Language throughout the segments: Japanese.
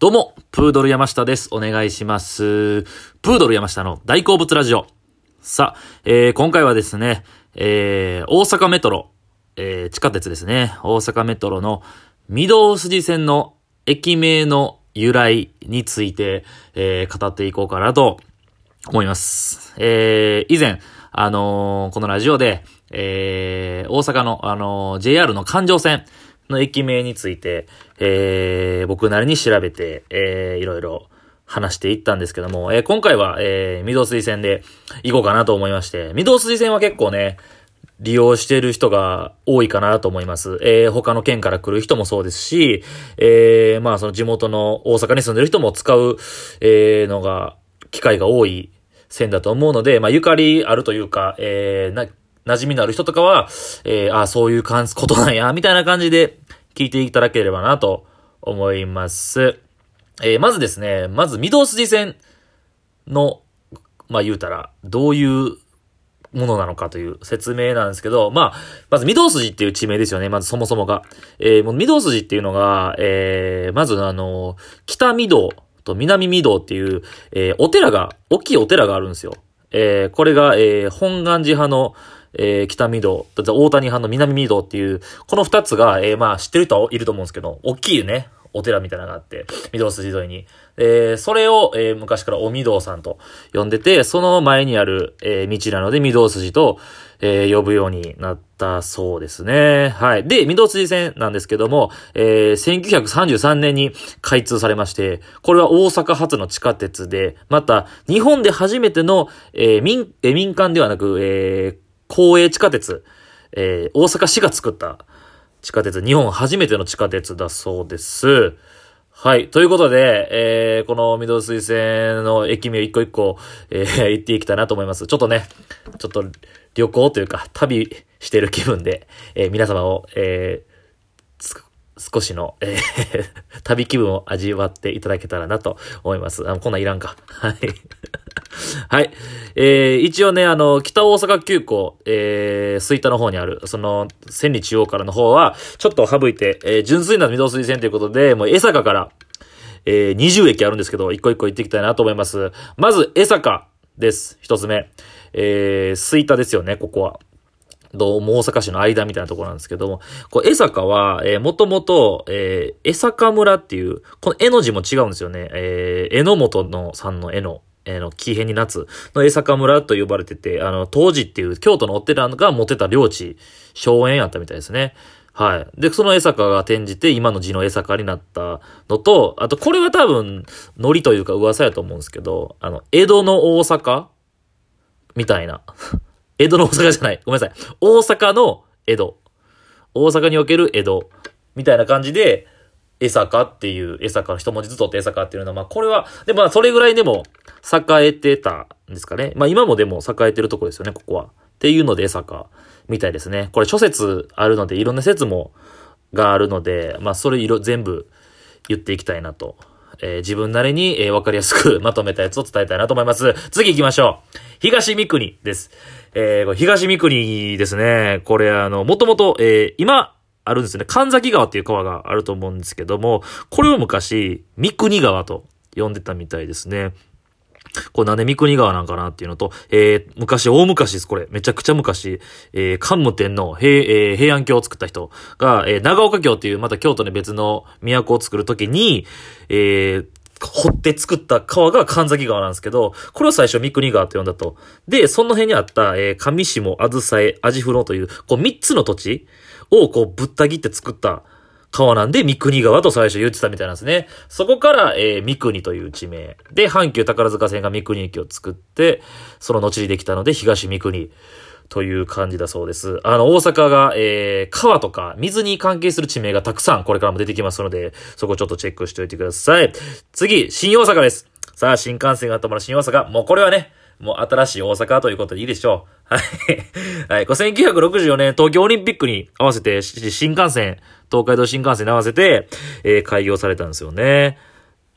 どうも、プードル山下です。お願いします。プードル山下の大好物ラジオ。さあ、えー、今回はですね、えー、大阪メトロ、えー、地下鉄ですね。大阪メトロの御堂筋線の駅名の由来について、えー、語っていこうかなと思います。えー、以前、あのーこのラジオで、えー、大阪の、あのー JR の環状線の駅名について、えー、僕なりに調べて、えー、いろいろ話していったんですけども、えー、今回は、えー、御堂筋線で行こうかなと思いまして、御堂筋線は結構ね、利用してる人が多いかなと思います。えー、他の県から来る人もそうですし、えー、まあその地元の大阪に住んでる人も使う、えー、のが、機会が多い線だと思うので、まあゆかりあるというか、えー、な、馴染みのある人とかは、えー、あ、そういう感じ、ことなんや、みたいな感じで聞いていただければなと思います。えー、まずですね、まず、御堂筋線の、まあ言うたら、どういうものなのかという説明なんですけど、まあ、まず、御堂筋っていう地名ですよね。まずそもそもが。えー、もう御堂筋っていうのが、えー、まずあの、北御堂と南御堂っていう、えー、お寺が、大きいお寺があるんですよ。えー、これが、えー、本願寺派の、えー、北御堂、大谷派の南御堂っていう、この二つが、えー、まあ、知ってる人はいると思うんですけど、大きいね、お寺みたいなのがあって、御堂筋沿いに。えー、それを、えー、昔からお御堂さんと呼んでて、その前にある、えー、道なので、御堂筋と、えー、呼ぶようになったそうですね。はい。で、御堂筋線なんですけども、えー、1933年に開通されまして、これは大阪発の地下鉄で、また、日本で初めての、えー、民、えー民間ではなく、えー、公営地下鉄、えー、大阪市が作った地下鉄、日本初めての地下鉄だそうです。はい。ということで、えー、この御堂水線の駅名一個一個、えー、行っていきたいなと思います。ちょっとね、ちょっと旅行というか、旅してる気分で、えー皆様を、えー少しの、えー 旅気分を味わっていただけたらなと思います。あの、こんないらんか。はい。はい。えー、一応ね、あの、北大阪急行、えー、吹田の方にある、その、千里中央からの方は、ちょっと省いて、えー、純粋な御堂筋線ということで、もう江坂から、えー、20駅あるんですけど、一個一個行っていきたいなと思います。まず、江坂です。一つ目。えー、吹田ですよね、ここは。どうも大阪市の間みたいなところなんですけども、こう、江坂は、えー、もともと、えー、江坂村っていう、この絵の字も違うんですよね。えー、榎本のさんの絵の、えーの、木辺に夏の江坂村と呼ばれてて、あの、当時っていう京都のお寺が持てた領地、荘園やったみたいですね。はい。で、その江坂が転じて、今の字の江坂になったのと、あと、これは多分、ノリというか噂やと思うんですけど、あの、江戸の大阪みたいな。江戸の大阪じゃない。ごめんなさい。大阪の江戸。大阪における江戸。みたいな感じで、江坂っていう、江坂の一文字ずつ取って江坂っていうのは、まあこれは、でもそれぐらいでも栄えてたんですかね。まあ今もでも栄えてるとこですよね、ここは。っていうので江坂みたいですね。これ諸説あるので、いろんな説も、があるので、まあそれいろ、全部言っていきたいなと。えー自分なりに、えーわかりやすく まとめたやつを伝えたいなと思います。次行きましょう。東三国です。えーこれ東三国ですね。これあの、もともと、えー今、あるんですね。神崎川っていう川があると思うんですけども、これを昔、三国川と呼んでたみたいですね。これなんで三国川なんかなっていうのと、えー、昔、大昔です、これ。めちゃくちゃ昔、えー、桓武天皇、平、えー平安京を作った人が、えー長岡京っていう、また京都で別の都を作るときに、えー、掘って作った川が神崎川なんですけど、これを最初三国川と呼んだと。で、その辺にあった、えー、上下、あずさえ、あじふろという、こう三つの土地をこうぶった切って作った川なんで、三国川と最初言ってたみたいなんですね。そこから、えー、三国という地名。で、阪急宝塚線が三国駅を作って、その後にできたので、東三国という感じだそうです。あの、大阪が、えー、川とか水に関係する地名がたくさんこれからも出てきますので、そこちょっとチェックしておいてください。次、新大阪です。さあ、新幹線が止まる新大阪。もうこれはね、もう新しい大阪ということでいいでしょう。はい。はい。1964年東京オリンピックに合わせて、新幹線、東海道新幹線に合わせて、えー開業されたんですよね。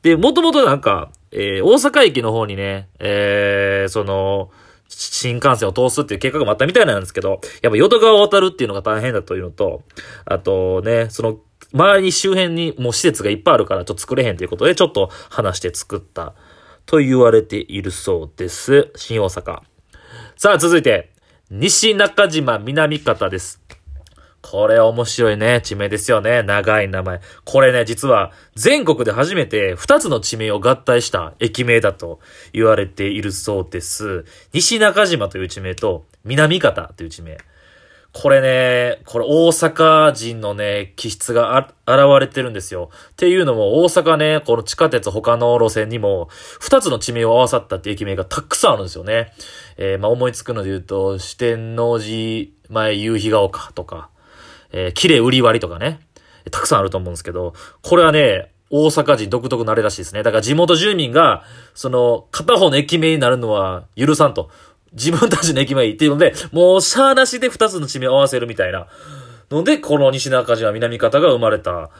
で、もともとなんか、えー大阪駅の方にね、えーその、新幹線を通すっていう計画もあったみたいなんですけど、やっぱ淀川を渡るっていうのが大変だというのと、あとね、その、周り周辺にもう施設がいっぱいあるからちょっと作れへんということでちょっと話して作ったと言われているそうです。新大阪。さあ続いて、西中島南方です。これ面白いね、地名ですよね。長い名前。これね、実は全国で初めて2つの地名を合体した駅名だと言われているそうです。西中島という地名と南方という地名。これね、これ大阪人のね、気質が現れてるんですよ。っていうのも大阪ね、この地下鉄他の路線にも、二つの地名を合わさったって駅名がたくさんあるんですよね。えー、まあ思いつくので言うと、四天王寺前夕日が丘とか、えー、綺麗売り割りとかね、たくさんあると思うんですけど、これはね、大阪人独特なれらしいですね。だから地元住民が、その、片方の駅名になるのは許さんと。自分たちの駅前っていうので、もう、シャーなしで二つの地名を合わせるみたいな。ので、この西中島南方が生まれた。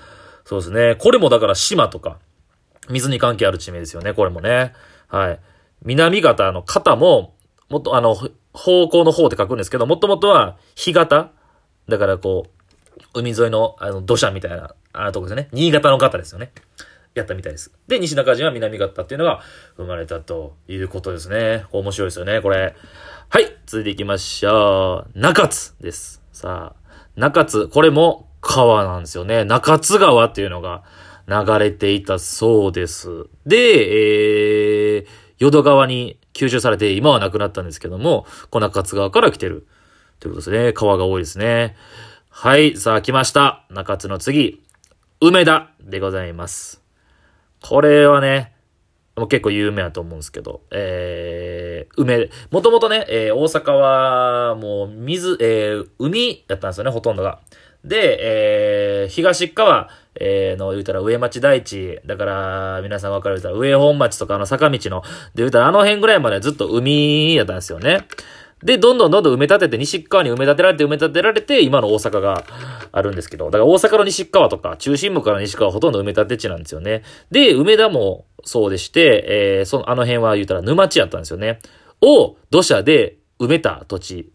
そうですね。これもだから島とか、水に関係ある地名ですよね、これもね。はい。南方の方も、もっと、あの、方向の方って書くんですけど、もともとは、干潟だからこう、海沿いの、あの、土砂みたいな、あとこですね。新潟の方ですよね。やったみたいです。で、西中島南方っていうのが生まれたということですね。面白いですよね、これ。はい、続いていきましょう。中津です。さあ、中津、これも川なんですよね。中津川っていうのが流れていたそうです。で、えー、淀川に吸収されて今はなくなったんですけども、この中津川から来てる。ということですね。川が多いですね。はい、さあ来ました。中津の次、梅田でございます。これはね、もう結構有名だと思うんですけど、えー、梅、もともとね、えー、大阪は、もう、水、えー、海だったんですよね、ほとんどが。で、えー、東側、えー、の、言うたら上町大地、だから、皆さん分かる言うたら上本町とかの坂道の、で言うたらあの辺ぐらいまでずっと海やったんですよね。で、どんどんどんどん埋め立てて、西側に埋め立てられて埋め立てられて、今の大阪があるんですけど、だから大阪の西側とか、中心部から西側はほとんど埋め立て地なんですよね。で、梅田もそうでして、えー、その、あの辺は言ったら沼地やったんですよね。を、土砂で埋めた土地。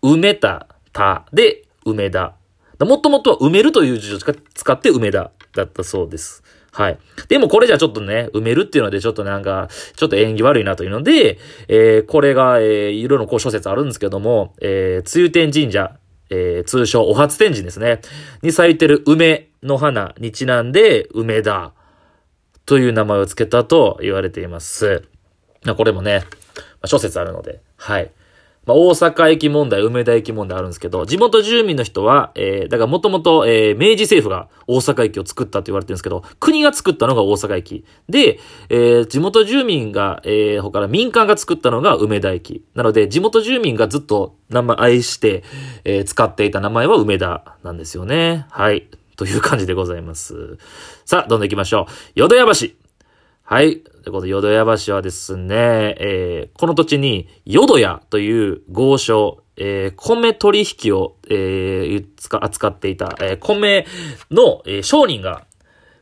埋めた、た、で、梅田。もともとは埋めるという字を使って梅田だったそうです。はい。でもこれじゃちょっとね、埋めるっていうのでちょっとなんか、ちょっと縁起悪いなというので、えー、これが、えー、いろいろこう諸説あるんですけども、えー、つゆ天神社、えー、通称お初天神ですね。に咲いてる梅の花にちなんで、梅田という名前を付けたと言われています。これもね、諸説あるので、はい。まあ、大阪駅問題、梅田駅問題あるんですけど、地元住民の人は、えー、だからもともと、えー、明治政府が大阪駅を作ったと言われてるんですけど、国が作ったのが大阪駅。で、えー、地元住民が、えー、他から民間が作ったのが梅田駅。なので、地元住民がずっと名前、愛して、えー、使っていた名前は梅田なんですよね。はい。という感じでございます。さあ、どんどん行きましょう。淀屋橋。はい。ということで、淀屋橋はですね、えー、この土地に、淀屋という豪商、えー、米取引を、えー、扱っていた、えー、米の、えー、商人が、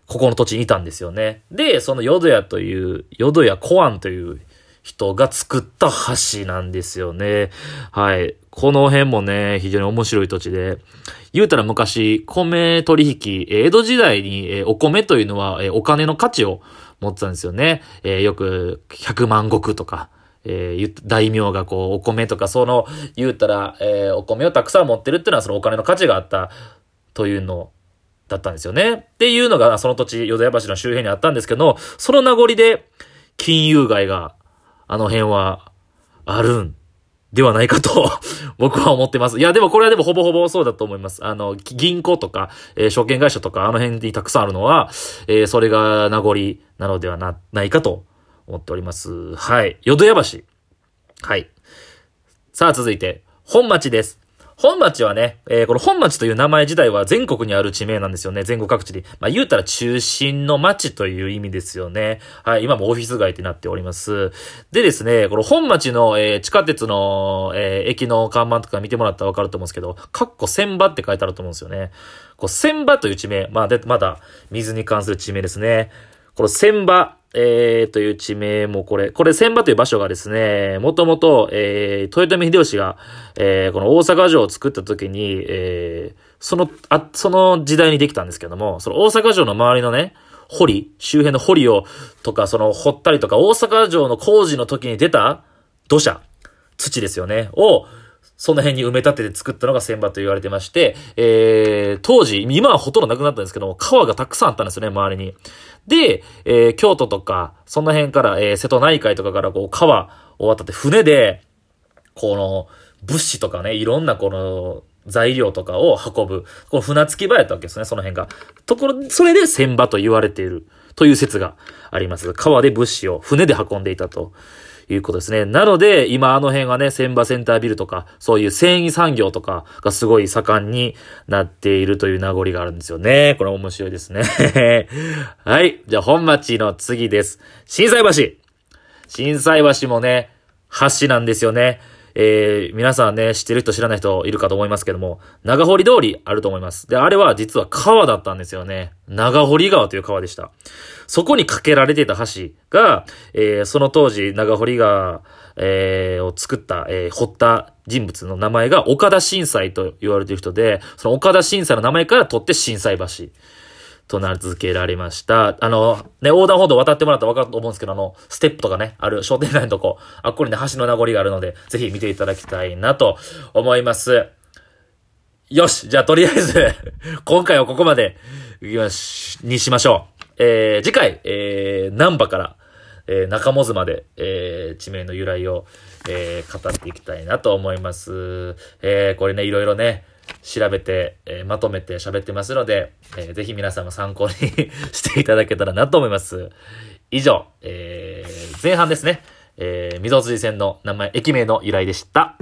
ここの土地にいたんですよね。で、その淀屋という、淀屋小安という人が作った橋なんですよね。はい。この辺もね、非常に面白い土地で、言うたら昔、米取引、江戸時代に、お米というのは、お金の価値を持ってたんですよね。えー、よく、100万石とか、えー、大名がこう、お米とか、その、言うたら、えー、お米をたくさん持ってるっていうのは、そのお金の価値があったというのだったんですよね。っていうのが、その土地、淀屋橋の周辺にあったんですけど、その名残で、金融街が、あの辺は、あるんではないかと 僕は思ってます。いや、でもこれはでもほぼほぼそうだと思います。あの、銀行とか、えー、証券会社とか、あの辺にたくさんあるのは、えー、それが名残なのではな、ないかと思っております。はい。淀屋橋。はい。さあ、続いて、本町です。本町はね、えー、この本町という名前自体は全国にある地名なんですよね。全国各地で。まあ言うたら中心の町という意味ですよね。はい、今もオフィス街ってなっております。でですね、この本町の、えー、地下鉄の、えー、駅の看板とか見てもらったらわかると思うんですけど、かっこ千場って書いてあると思うんですよね。こう千場という地名、まあで、まだ水に関する地名ですね。この千場、えー、という地名もこれ、これ千葉という場所がですね、もともと、えー、豊臣秀吉が、えー、この大阪城を作った時に、えー、その、あ、その時代にできたんですけども、その大阪城の周りのね、堀、周辺の堀を、とか、その掘ったりとか、大阪城の工事の時に出た土砂、土ですよね、を、その辺に埋め立てて作ったのが千場と言われてまして、えー、当時、今はほとんどなくなったんですけども、川がたくさんあったんですよね、周りに。で、えー、京都とか、その辺から、えー、瀬戸内海とかからこう、川を渡って船で、この、物資とかね、いろんなこの、材料とかを運ぶ。この船着き場やったわけですね、その辺が。ところ、それで船場と言われているという説があります。川で物資を船で運んでいたということですね。なので、今あの辺がね、千葉センタービルとか、そういう繊維産業とかがすごい盛んになっているという名残があるんですよね。これ面白いですね。はい。じゃあ本町の次です。震災橋。震災橋もね、橋なんですよね。えー、皆さんね、知ってる人知らない人いるかと思いますけども、長堀通りあると思います。で、あれは実は川だったんですよね。長堀川という川でした。そこに架けられていた橋が、えー、その当時長堀川、えー、を作った、えー、掘った人物の名前が岡田震災と言われている人で、その岡田震災の名前から取って震災橋。と名付けられました。あの、ね、横断歩道渡ってもらったらわかると思うんですけど、あの、ステップとかね、ある商店街のとこ、あっこにね、橋の名残があるので、ぜひ見ていただきたいなと思います。よしじゃあとりあえず 今回はここまで、にしましょう。えー、次回、えー、南波から、えー、中モズまで、えー、地名の由来を、えー、語っていきたいなと思います。えー、これね、いろいろね、調べて、えー、まとめて喋ってますので、えー、ぜひ皆さんも参考に していただけたらなと思います。以上、えー、前半ですね、えー、溝筋線の名前、駅名の由来でした。